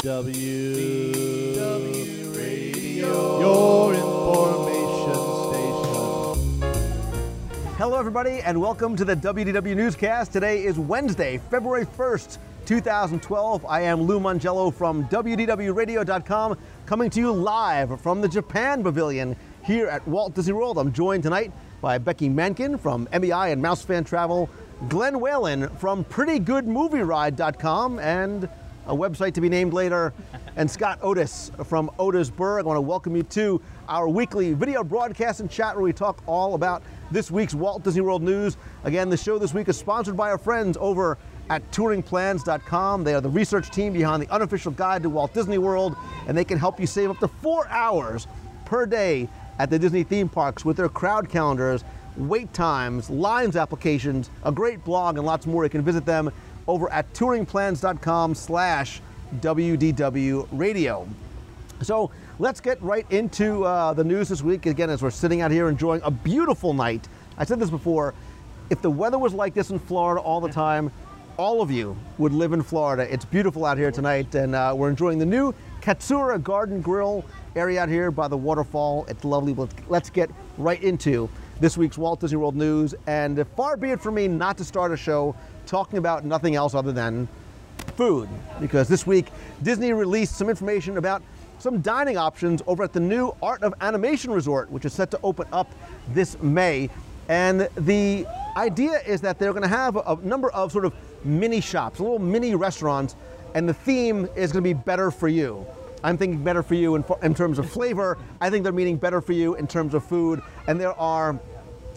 DW, DW Radio, your information station. Hello, everybody, and welcome to the WDW Newscast. Today is Wednesday, February 1st, 2012. I am Lou Mongello from WDWRadio.com, coming to you live from the Japan Pavilion here at Walt Disney World. I'm joined tonight by Becky Mankin from MEI and Mouse Fan Travel, Glenn Whalen from PrettyGoodMovieRide.com, and a website to be named later, and Scott Otis from Otisburg. I want to welcome you to our weekly video broadcast and chat where we talk all about this week's Walt Disney World news. Again, the show this week is sponsored by our friends over at touringplans.com. They are the research team behind the unofficial guide to Walt Disney World, and they can help you save up to four hours per day at the Disney theme parks with their crowd calendars, wait times, lines applications, a great blog, and lots more. You can visit them over at touringplans.com slash WDW radio. So let's get right into uh, the news this week. Again, as we're sitting out here enjoying a beautiful night. I said this before, if the weather was like this in Florida all the time, all of you would live in Florida. It's beautiful out here tonight, and uh, we're enjoying the new Katsura Garden Grill area out here by the waterfall. It's lovely. Let's, let's get right into this week's Walt Disney World news. And far be it from me not to start a show talking about nothing else other than food, because this week Disney released some information about some dining options over at the new Art of Animation Resort, which is set to open up this May. And the idea is that they're going to have a number of sort of mini shops, little mini restaurants, and the theme is going to be better for you. I'm thinking better for you in, in terms of flavor. I think they're meaning better for you in terms of food. And there are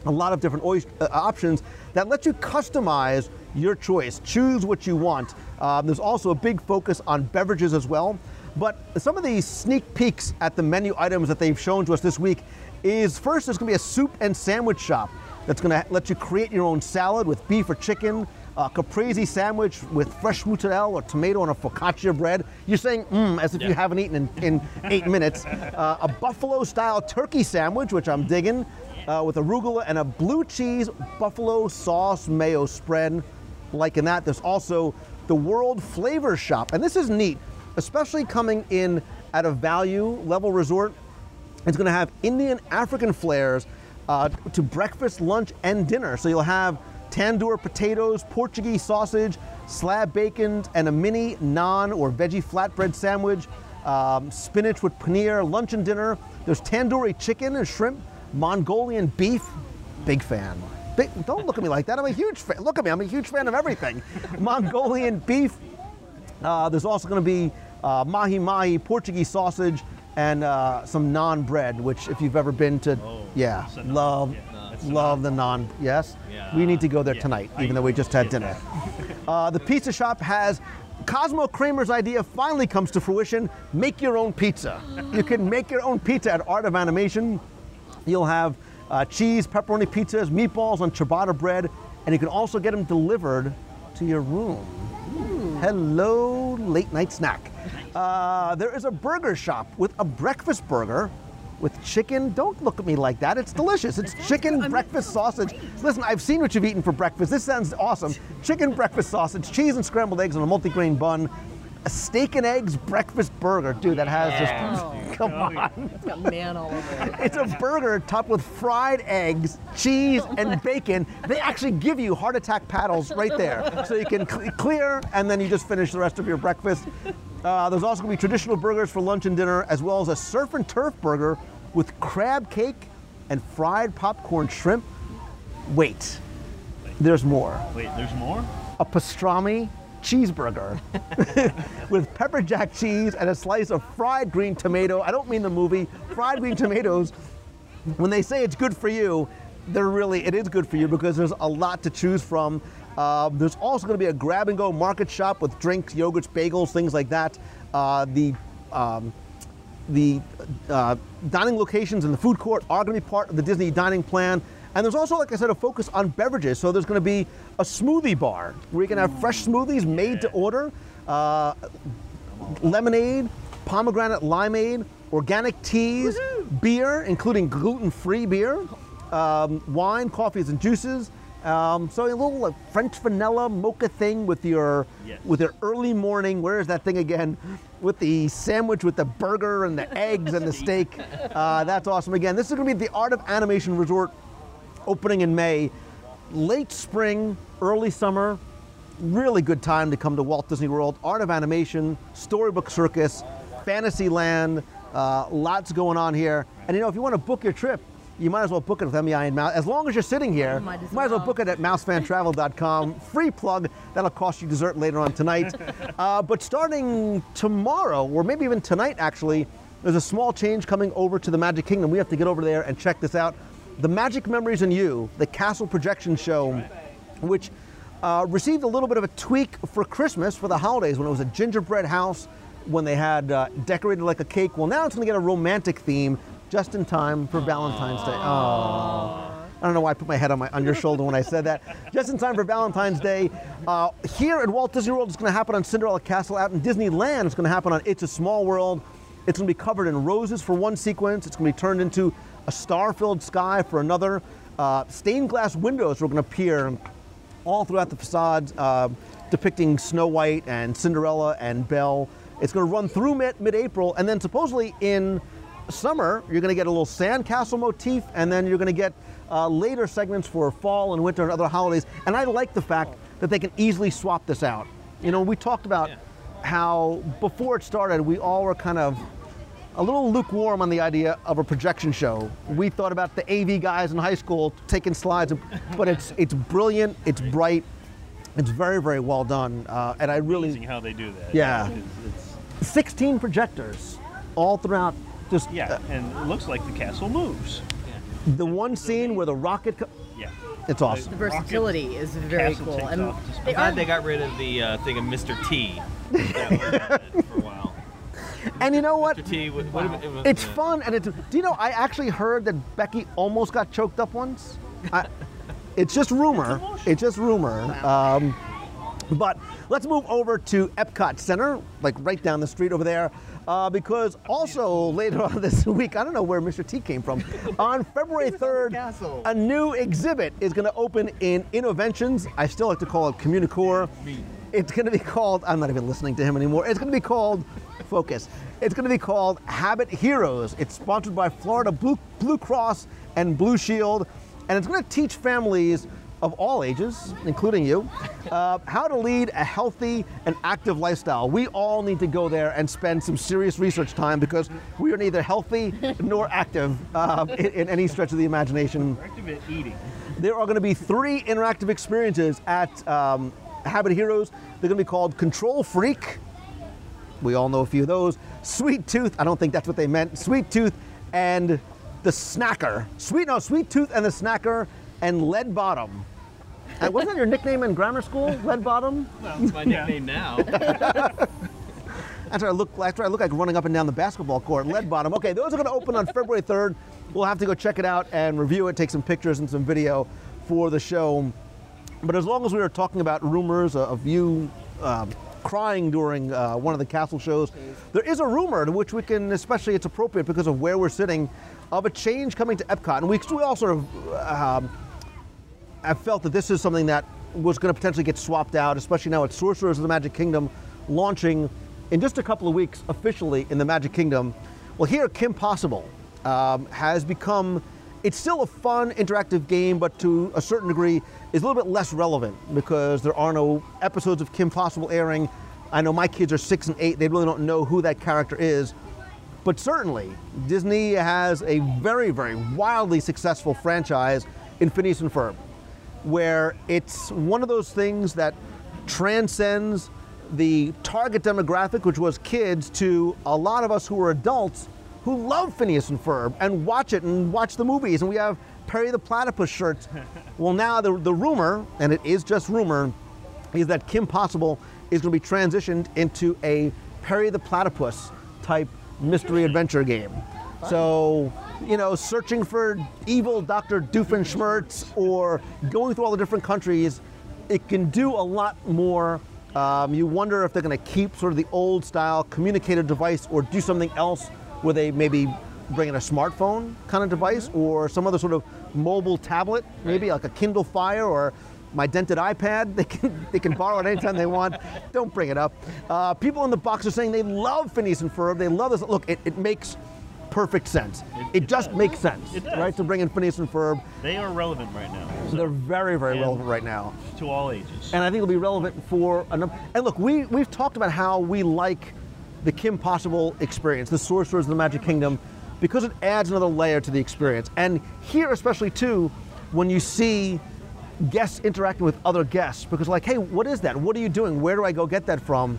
a lot of different uh, options that let you customize your choice. Choose what you want. Um, there's also a big focus on beverages as well. But some of these sneak peeks at the menu items that they've shown to us this week is first, there's going to be a soup and sandwich shop that's going to let you create your own salad with beef or chicken, a caprese sandwich with fresh mozzarella or tomato on a focaccia bread. You're saying mmm as if yeah. you haven't eaten in, in eight minutes. Uh, a buffalo style turkey sandwich, which I'm digging, uh, with arugula and a blue cheese buffalo sauce mayo spread. Liking that. There's also the World Flavor Shop. And this is neat, especially coming in at a value level resort. It's going to have Indian African flares uh, to breakfast, lunch, and dinner. So you'll have tandoor potatoes, Portuguese sausage, slab bacon, and a mini naan or veggie flatbread sandwich, um, spinach with paneer, lunch and dinner. There's tandoori chicken and shrimp, Mongolian beef, big fan. Big, don't look at me like that. I'm a huge fan. Look at me. I'm a huge fan of everything. Mongolian beef. Uh, there's also going to be uh, mahi mahi, Portuguese sausage, and uh, some naan bread. Which, if you've ever been to, oh, yeah, love, yeah, love the naan. Yes, yeah. we need to go there yeah. tonight, even though we just had dinner. Uh, the pizza shop has Cosmo Kramer's idea finally comes to fruition. Make your own pizza. You can make your own pizza at Art of Animation. You'll have uh, cheese, pepperoni pizzas, meatballs on ciabatta bread, and you can also get them delivered to your room. Ooh. Hello, late night snack. Uh, there is a burger shop with a breakfast burger with chicken. Don't look at me like that. It's delicious. It's chicken breakfast sausage. Listen, I've seen what you've eaten for breakfast. This sounds awesome. Chicken breakfast sausage, cheese and scrambled eggs on a multigrain bun, a steak and eggs breakfast burger. Dude, that has yeah. just, come on. It's got man all over it. It's a burger topped with fried eggs, cheese, and bacon. They actually give you heart attack paddles right there. So you can cl- clear and then you just finish the rest of your breakfast. Uh, there's also going to be traditional burgers for lunch and dinner, as well as a surf and turf burger with crab cake and fried popcorn shrimp. Wait, there's more. Wait, there's more? A pastrami cheeseburger with pepper jack cheese and a slice of fried green tomato. I don't mean the movie, fried green tomatoes. When they say it's good for you, they're really, it is good for you because there's a lot to choose from. Uh, there's also going to be a grab and go market shop with drinks, yogurts, bagels, things like that. Uh, the um, the uh, dining locations in the food court are going to be part of the Disney dining plan. And there's also, like I said, a focus on beverages. So there's going to be a smoothie bar where you can have fresh smoothies made to order, uh, lemonade, pomegranate limeade, organic teas, beer, including gluten-free beer, um, wine, coffees and juices, Um, so a little like, French vanilla mocha thing with your Yes. with your early morning. Where is that thing again? With the sandwich, with the burger and the eggs and the steak. Uh, that's awesome. Again, this is going to be the Art of Animation Resort opening in May. Late spring, early summer, really good time to come to Walt Disney World. Art of Animation, Storybook Circus, Fantasyland, uh, lots going on here. And you know, if you want to book your trip, you might as well book it with MEI and Mouse. As long as you're sitting here, Might as you might as well well. book it at mousefantravel.com. Free plug. That'll cost you dessert later on tonight. uh, but starting tomorrow, or maybe even tonight actually, there's a small change coming over to the Magic Kingdom. We have to get over there and check this out. The Magic Memories and You, the Castle Projection Show, which uh, received a little bit of a tweak for Christmas for the holidays when it was a gingerbread house, when they had uh, decorated like a cake. Well, now it's going to get a romantic theme just in time for Valentine's Day. Oh. I don't know why I put my head on my on your shoulder when I said that. Just in time for Valentine's Day. Uh, here at Walt Disney World, it's going to happen on Cinderella Castle. Out in Disneyland, it's going to happen on It's a Small World. It's going to be covered in roses for one sequence. It's going to be turned into a star-filled sky for another. Uh, stained glass windows are going to appear all throughout the facades, uh, depicting Snow White and Cinderella and Belle. It's going to run through mid- mid-April, and then supposedly in summer you're going to get a little sandcastle motif, and then you're going to get uh, later segments for fall and winter and other holidays. And I like the fact that they can easily swap this out. You know, we talked about how before it started, we all were kind of a little lukewarm on the idea of a projection show. We thought about the AV guys in high school taking slides, but it's it's brilliant, it's bright, it's very very well done, uh, and I really Amazing how they do that. Yeah. It's, 16 projectors all throughout. Just it's, yeah, and it looks like the castle moves. the one scene where the rocket. Co- Yeah. it's awesome. The versatility is very cool. And they I'm glad are they got rid of the uh, thing of Mr. T. That was on it for a while. And you know what? T. What, what, it was- It's yeah. fun, and it's. Do you know? I actually heard that Becky almost got choked up once. I, it's just rumor. It's just rumor. Um, but let's move over to Epcot Center, like right down the street over there, uh, because also later on this week, I don't know where Mr. T came from. On February 3rd, a new exhibit is going to open in Innoventions. I still like to call it Communicore. It's going to be called. I'm not even listening to him anymore. It's going to be called. Focus. It's going to be called Habit Heroes. It's sponsored by Florida Blue, Blue Cross and Blue Shield, and it's going to teach families of all ages, including you, uh, how to lead a healthy and active lifestyle. We all need to go there and spend some serious research time because we are neither healthy nor active uh, in, in any stretch of the imagination. Active at eating. There are going to be three interactive experiences at um, Habit Heroes. They're going to be called Control Freak. We all know a few of those. Sweet Tooth. I don't think that's what they meant. Sweet Tooth and the Snacker. Sweet no, Sweet Tooth and the Snacker and Lead Bottom. Uh, wasn't that your nickname in grammar school? Lead Bottom. Well, it's my nickname now. after I look. after I look like running up and down the basketball court. Lead bottom. Okay, those are going to open on February 3rd. We'll have to go check it out and review it, take some pictures and some video for the show. But as long as we were talking about rumors of you um, crying during uh, one of the castle shows, there is a rumor to which we can, especially it's appropriate because of where we're sitting, of a change coming to Epcot. And we, we all sort of um, I felt that this is something that was going to potentially get swapped out, especially now it's Sorcerers of the Magic Kingdom launching in just a couple of weeks officially in the Magic Kingdom. Well, here, Kim Possible um, has become, it's still a fun, interactive game, but to a certain degree is a little bit less relevant because there are no episodes of Kim Possible airing. I know my kids are six and eight, they really don't know who that character is. But certainly, Disney has a very, very wildly successful franchise in Phineas and Ferb, where it's one of those things that transcends the target demographic, which was kids, to a lot of us who are adults who love Phineas and Ferb and watch it and watch the movies. And we have Perry the Platypus shirts. well, now the, the rumor, and it is just rumor, is that Kim Possible is going to be transitioned into a Perry the Platypus type mystery adventure game. So, you know, searching for evil Dr. Doofenshmirtz or going through all the different countries, it can do a lot more. Um, you wonder if they're going to keep sort of the old style communicator device or do something else where they maybe bringing a smartphone kind of device or some other sort of mobile tablet, maybe like a Kindle Fire or my dented iPad. They can they can borrow it anytime they want. Don't bring it up. Uh, people in the box are saying they love Phineas and Ferb. They love this. Look, it, it makes perfect sense. It, it just does. makes sense, It right? To bring in Phineas and Ferb. They are relevant right now. They're very, very And- relevant right now. To all ages. And I think it'll be relevant for a number. And look, we, we've talked about how we like the Kim Possible experience, the Sorcerers of the Magic Kingdom, because it adds another layer to the experience. And here, especially too, when you see guests interacting with other guests, because like, hey, what is that? What are you doing? Where do I go get that from?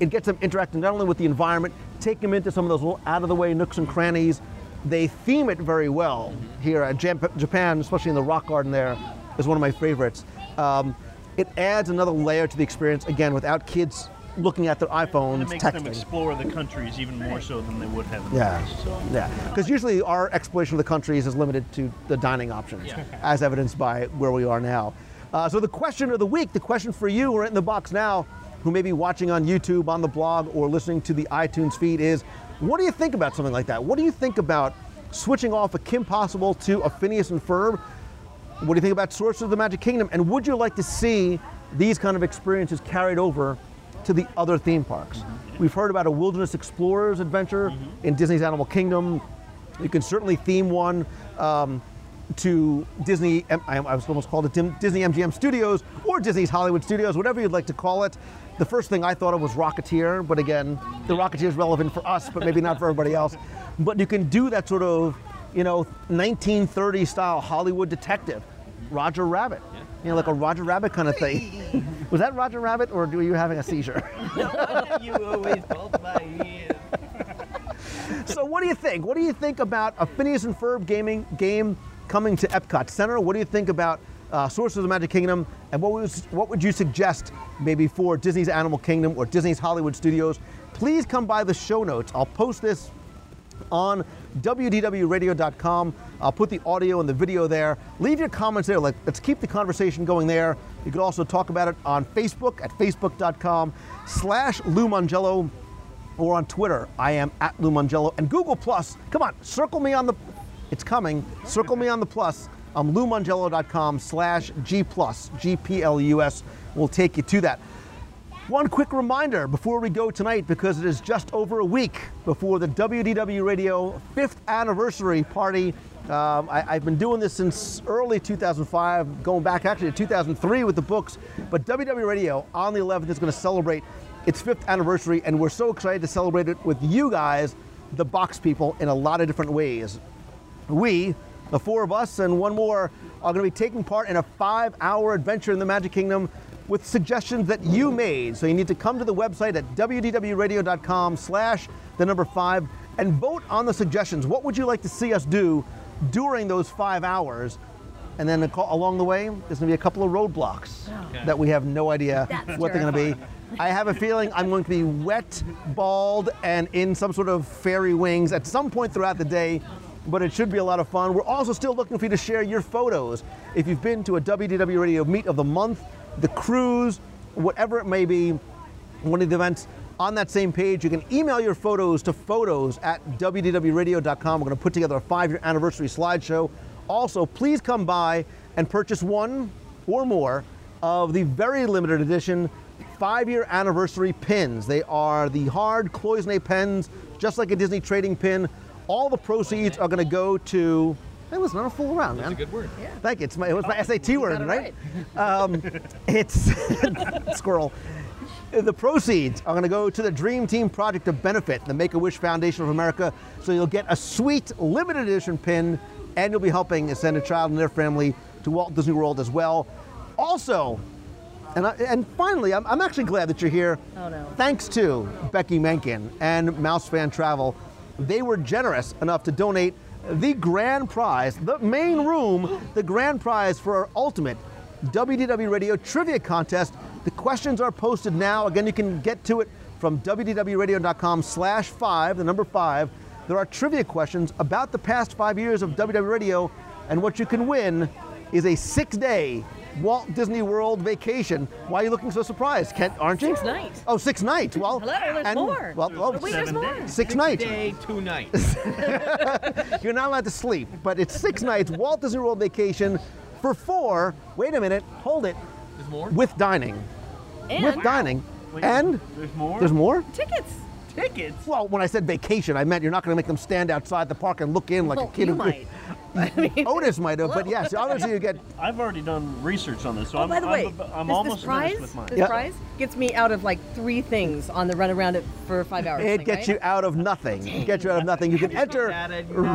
It gets them interacting not only with the environment, take them into some of those little out of the way nooks and crannies. They theme it very well here at Japan, especially in the rock garden there, is one of my favorites. Um, it adds another layer to the experience, again, without kids looking at their iPhones, and it makes texting. them explore the countries even more so than they would have in the Yeah, past. So yeah. Because usually our exploration of the countries is limited to the dining options, Yeah. as evidenced by where we are now. Uh, so the question of the week, the question for you, right in the box now, who may be watching on YouTube, on the blog, or listening to the iTunes feed, is what do you think about something like that? What do you think about switching off a Kim Possible to a Phineas and Ferb? What do you think about Sorcerers of the Magic Kingdom? And would you like to see these kind of experiences carried over to the other theme parks? We've heard about a Wilderness Explorers adventure in Disney's Animal Kingdom. You can certainly theme one um, to Disney, I I was almost called it Disney MGM Studios or Disney's Hollywood Studios, whatever you'd like to call it. The first thing I thought of was Rocketeer, but again, the Rocketeer is relevant for us, but maybe not for everybody else. But you can do that sort of, you know, 1930 style Hollywood detective, Roger Rabbit. You know, like a Roger Rabbit kind of thing. was that Roger Rabbit, or were you having a seizure? you always hold my hand. so what do you think? What do you think about a Phineas and Ferb gaming game coming to Epcot Center? What do you think about uh, of the Magic Kingdom? And what was what would you suggest maybe for Disney's Animal Kingdom or Disney's Hollywood Studios? Please come by the show notes. I'll post this on wdwradio.com. I'll uh, put the audio and the video there. Leave your comments there. Let's keep the conversation going there. You can also talk about it on Facebook at facebook.com slash Lou Mongello or on Twitter. I am at Lou Mongello. And Google Plus, come on, circle me on the, it's coming. Circle me on the plus. Um, I'm loumongello.com slash G plus, G-P-L-U-S. We'll take you to that. One quick reminder before we go tonight, because it is just over a week before the WDW Radio fifth anniversary party. Um, I, I've been doing this since early 2005, going back actually to 2003 with the books. But WDW Radio on the 11th is going to celebrate its fifth anniversary, and we're so excited to celebrate it with you guys, the box people, in a lot of different ways. We, the four of us and one more, are going to be taking part in a five hour adventure in the Magic Kingdom with suggestions that you made. So you need to come to the website at wdwradio.com slash the number five and vote on the suggestions. What would you like to see us do during those five hours? And then along the way, there's going to be a couple of roadblocks that we have no idea That's what they're going to be. I have a feeling I'm going to be wet, bald, and in some sort of fairy wings at some point throughout the day, but it should be a lot of fun. We're also still looking for you to share your photos. If you've been to a WDW Radio Meet of the Month, the cruise, whatever it may be, one of the events, on that same page, you can email your photos to photos at wdwradio.com. We're going to put together a five year anniversary slideshow. Also, please come by and purchase one or more of the very limited edition five year anniversary pins. They are the hard cloisonne pens, just like a Disney trading pin. All the proceeds are going to go to. Hey, listen, I don't fool around, man. That's a good word. Yeah. Thank you. It's my, it was my SAT word, it right? Um, it's squirrel. The proceeds are going to go to the Dream Team Project of Benefit, the Make a Wish Foundation of America. So you'll get a sweet limited edition pin, and you'll be helping send a child and their family to Walt Disney World as well. Also, and, I, and finally, I'm, I'm actually glad that you're here. Oh, no. Thanks to Becky Mankin and Mouse Fan Travel, they were generous enough to donate the grand prize, the main room, the grand prize for our ultimate WDW Radio trivia contest. The questions are posted now. Again, you can get to it from wdwradio.com slash five, the number five. There are trivia questions about the past five years of WDW Radio, and what you can win is a six-day Walt Disney World vacation. Why are you looking so surprised? Kent, aren't you? Six nights. Oh, six nights. Well, Hello, there's and- more. Well, well, Wait, there's more. days. six nights. Day, two nights. You're not allowed to sleep, but it's six nights Walt Disney World vacation for four. Wait a minute, hold it. There's more? With dining. And With dining. Wait, and there's more. there's more? tickets. tickets. Well, when I said vacation, I meant you're not going to make them stand outside the park and look in like well, a kid. you might. I mean, Otis might have, but yes, obviously you get. I've already done research on this, so oh, I'm, by the way, I'm, I'm this, almost this prize, finished with mine. this Yeah. prize gets me out of like three things on the run around it for five hours. It thing, gets right? you out of nothing. It gets you out of nothing. You can enter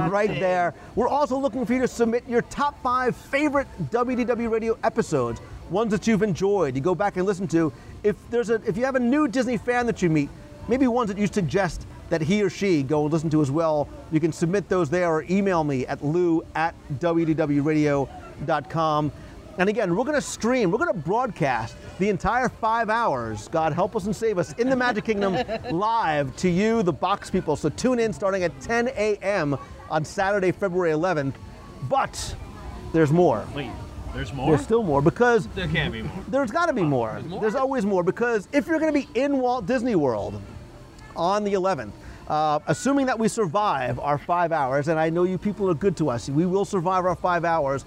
right there. We're also looking for you to submit your top five favorite WDW Radio episodes, ones that you've enjoyed. You go back and listen to. If there's a, if you have a new Disney fan that you meet, maybe ones that you suggest that he or she go and listen to as well. You can submit those there or email me at lou at wdwradio.com. And again, we're going to stream, we're going to broadcast the entire five hours, God help us and save us, in the Magic Kingdom live to you, the box people. So tune in starting at 10 a.m. on Saturday, February 11th. But there's more. Wait, there's more. There's still more because There can't be more. there's got to be more. more? There's always more because if you're going to be in Walt Disney World on the 11th, uh, assuming that we survive our five hours, and I know you people are good to us, we will survive our five hours.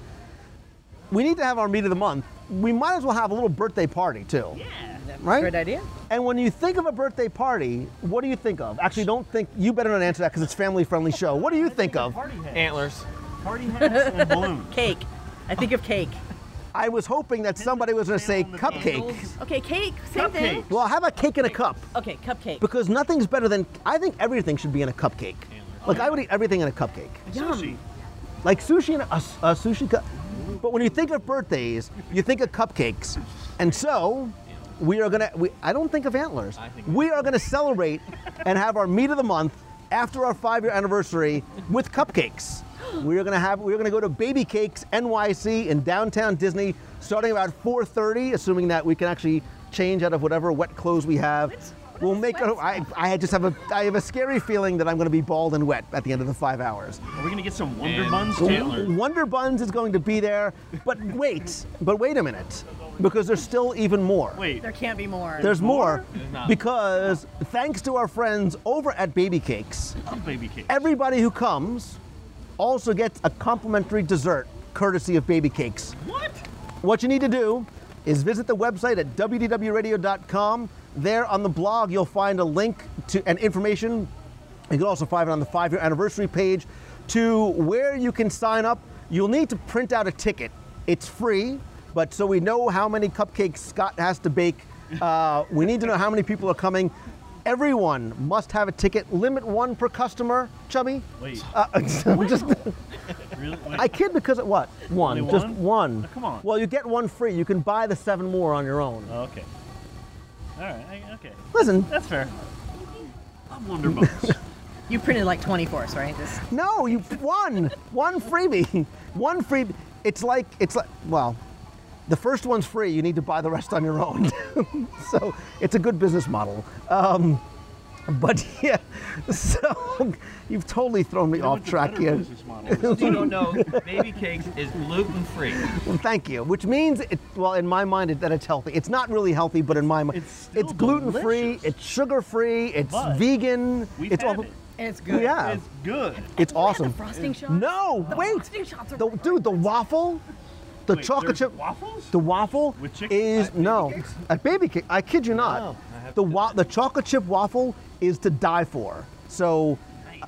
We need to have our meet of the month. We might as well have a little birthday party too. Yeah, right? Great idea. And when you think of a birthday party, what do you think of? Actually, don't think. You better not answer that because it's family friendly show. What do you think of? Party hats. Antlers. Party hats and balloons. Cake. I think of cake. I was hoping that somebody was going to say on cupcake. Okay, cake. Same thing. Well, how about cake in a cup? Okay, cupcake. Because nothing's better than. I think everything should be in a cupcake. Like I would eat everything in a cupcake. Sushi. Like sushi in a, a, a sushi cup. But when you think of birthdays, you think of cupcakes. And so, we are gonna. We, I don't think of antlers. Think- we are gonna celebrate and have our meet of the month after our five-year anniversary with cupcakes. We are gonna have. We are gonna go to Baby Cakes NYC in downtown Disney, starting about 4:30, assuming that we can actually change out of whatever wet clothes we have. We'll make. A, sweats? I, I just have a. I have a scary feeling that I'm going to be bald and wet at the end of the five hours. Are we gonna get some Wonder And Buns Chandler. too? Wonder Buns is going to be there, but wait, but wait a minute, because there's still even more. Wait, There can't be more. There's more, There's not. because thanks to our friends over at Baby Cakes, baby cake. everybody who comes also gets a complimentary dessert courtesy of Baby Cakes. What? What you need to do is visit the website at wdwradio.com. There on the blog, you'll find a link to and information. You can also find it on the five-year anniversary page to where you can sign up. You'll need to print out a ticket. It's free, but so we know how many cupcakes Scott has to bake. Uh, we need to know how many people are coming. Everyone must have a ticket. Limit one per customer. Chubby. Wait, Uh, just. really? Wait. I kid because of what? One. Only Just one? one. Oh, come on. Well, you get one free. You can buy the seven more on your own. Oh, okay. All right. I- Okay. Listen, That's fair. I'm Wonder You printed like 20 for right? This, no, you one, one freebie, one free. It's like it's like well, the first one's free. You need to buy the rest on your own. so it's a good business model. Um, but yeah, so you've totally thrown me That off track here. model. You don't know, baby cakes is gluten free. Well, thank you. Which means, it, well, in my mind, it, that it's healthy. It's not really healthy, but in my mind, It's still gluten free, it's sugar free, it's But vegan. We've it's had all. it. and it's good. Yeah, It's good. it's awesome. The frosting shots. No, The wait. frosting shots are The, dude, the waffle, the Wait, chocolate chip, waffles? the waffle With chicken? is At Baby no Cakes? at baby cake. I kid you not. No, I have the to- wa- the chocolate chip waffle is to die for. So Nice.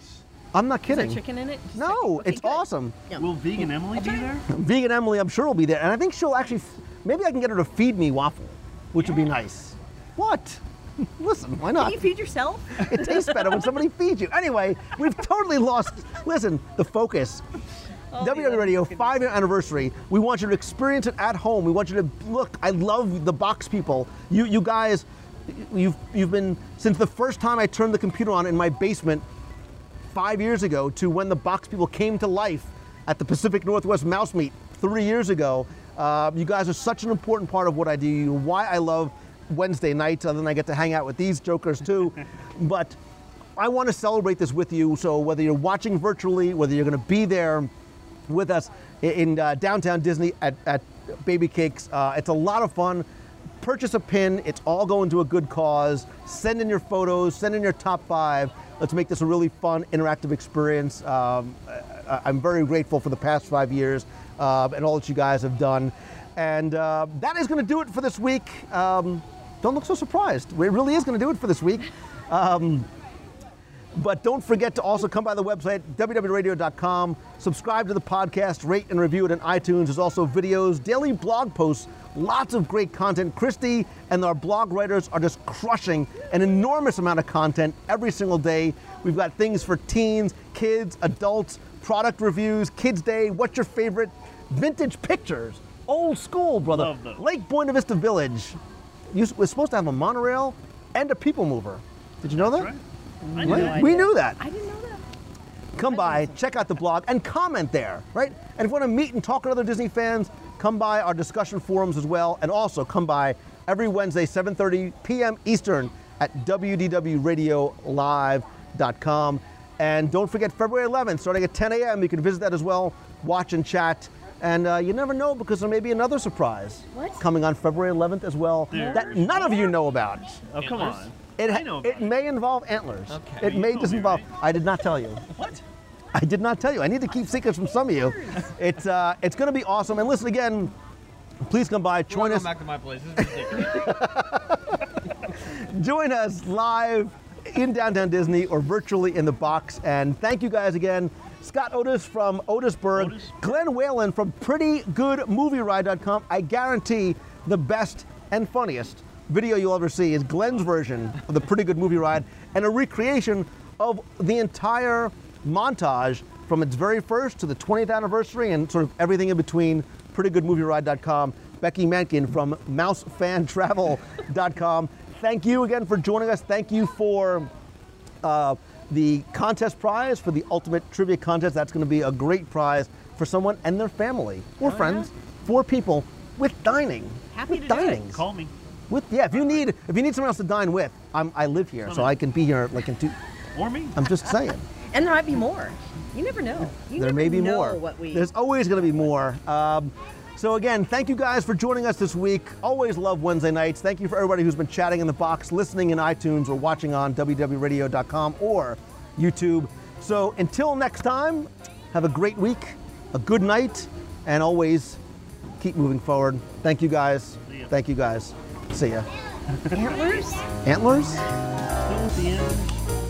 Uh, I'm not Is there kidding. chicken in it? Just No. Okay, it's good. awesome. Yeah. Will vegan Emily be there? Vegan Emily, I'm sure will be there, and I think she'll actually. f- Maybe I can get her to feed me waffle, which would be nice. What? Listen, why not? Can you feed yourself? It tastes better when somebody feeds you. Anyway, we've totally lost. Listen, the focus. Oh, WDW Radio five year anniversary. We want you to experience it at home. We want you to look. I love the box people. You you guys, you've you've been since the first time I turned the computer on in my basement five years ago to when the box people came to life at the Pacific Northwest Mouse Meet three years ago. Uh, you guys are such an important part of what I do. Why I love Wednesday nights, and then I get to hang out with these jokers too. but I want to celebrate this with you. So whether you're watching virtually, whether you're going to be there with us in uh, downtown Disney at, at baby cakes. Uh, it's a lot of fun. Purchase a pin. It's all going to a good cause. Send in your photos. Send in your top five. Let's make this a really fun, interactive experience. Um, I- I'm very grateful for the past five years uh, and all that you guys have done. And uh, that is going to do it for this week. Um, don't look so surprised. It really is going to do it for this week. Um, but don't forget to also come by the website, wdwradio.com, subscribe to the podcast, rate and review it on iTunes. There's also videos, daily blog posts, lots of great content. Christy and our blog writers are just crushing an enormous amount of content every single day. We've got things for teens, kids, adults, product reviews, Kids Day, what's your favorite, vintage pictures, old school, brother. Lake Buena Vista Village. You, we're supposed to have a monorail and a people mover. Did you know that? Right? I No knew Right? that. We knew that. I didn't know that. Come by, check out the blog, and comment there, right? And if you want to meet and talk with other Disney fans, come by our discussion forums as well, and also come by every Wednesday, 7:30 p.m. Eastern at wdwradiolive.com. And don't forget February 11th, starting at 10 a.m. You can visit that as well, watch and chat. And uh, you never know because there may be another surprise What? coming on February 11th as well There's that none of you know about. Oh, come on. It, it may involve antlers. Okay. It may just me, involve. right? I did not tell you. What? I did not tell you. I need to keep secrets from some of you. It's uh, it's going to be awesome. And listen again. Please come by. Join Join us. back to my place. This is ridiculous. Join us live in downtown Disney or virtually in the box. And thank you guys again. Scott Otis from Otisburg, Otis. Glenn Whalen from PrettyGoodMovieRide.com. I guarantee the best and funniest video you'll ever see is Glenn's version of the Pretty Good Movie Ride and a recreation of the entire montage from its very first to the 20th anniversary and sort of everything in between. PrettyGoodMovieRide.com. Becky Mankin from MouseFanTravel.com. Thank you again for joining us. Thank you for uh, the contest prize for the ultimate trivia contest. That's going to be a great prize for someone and their family or friends, for people with dining. Happy with to do it. dining. Call me. With yeah, if you need if you need someone else to dine with, I'm, I live here, so I can be here like in two. Or me. I'm just saying. And there might be more. You never know. You there never may be know more. What we There's always going to be more. Um, so again, thank you guys for joining us this week. Always love Wednesday nights. Thank you for everybody who's been chatting in the box, listening in iTunes, or watching on wdwradio.com or YouTube. So until next time, have a great week, a good night, and always keep moving forward. Thank you guys. Thank you guys. See ya. antlers. Antlers? Still with the antlers.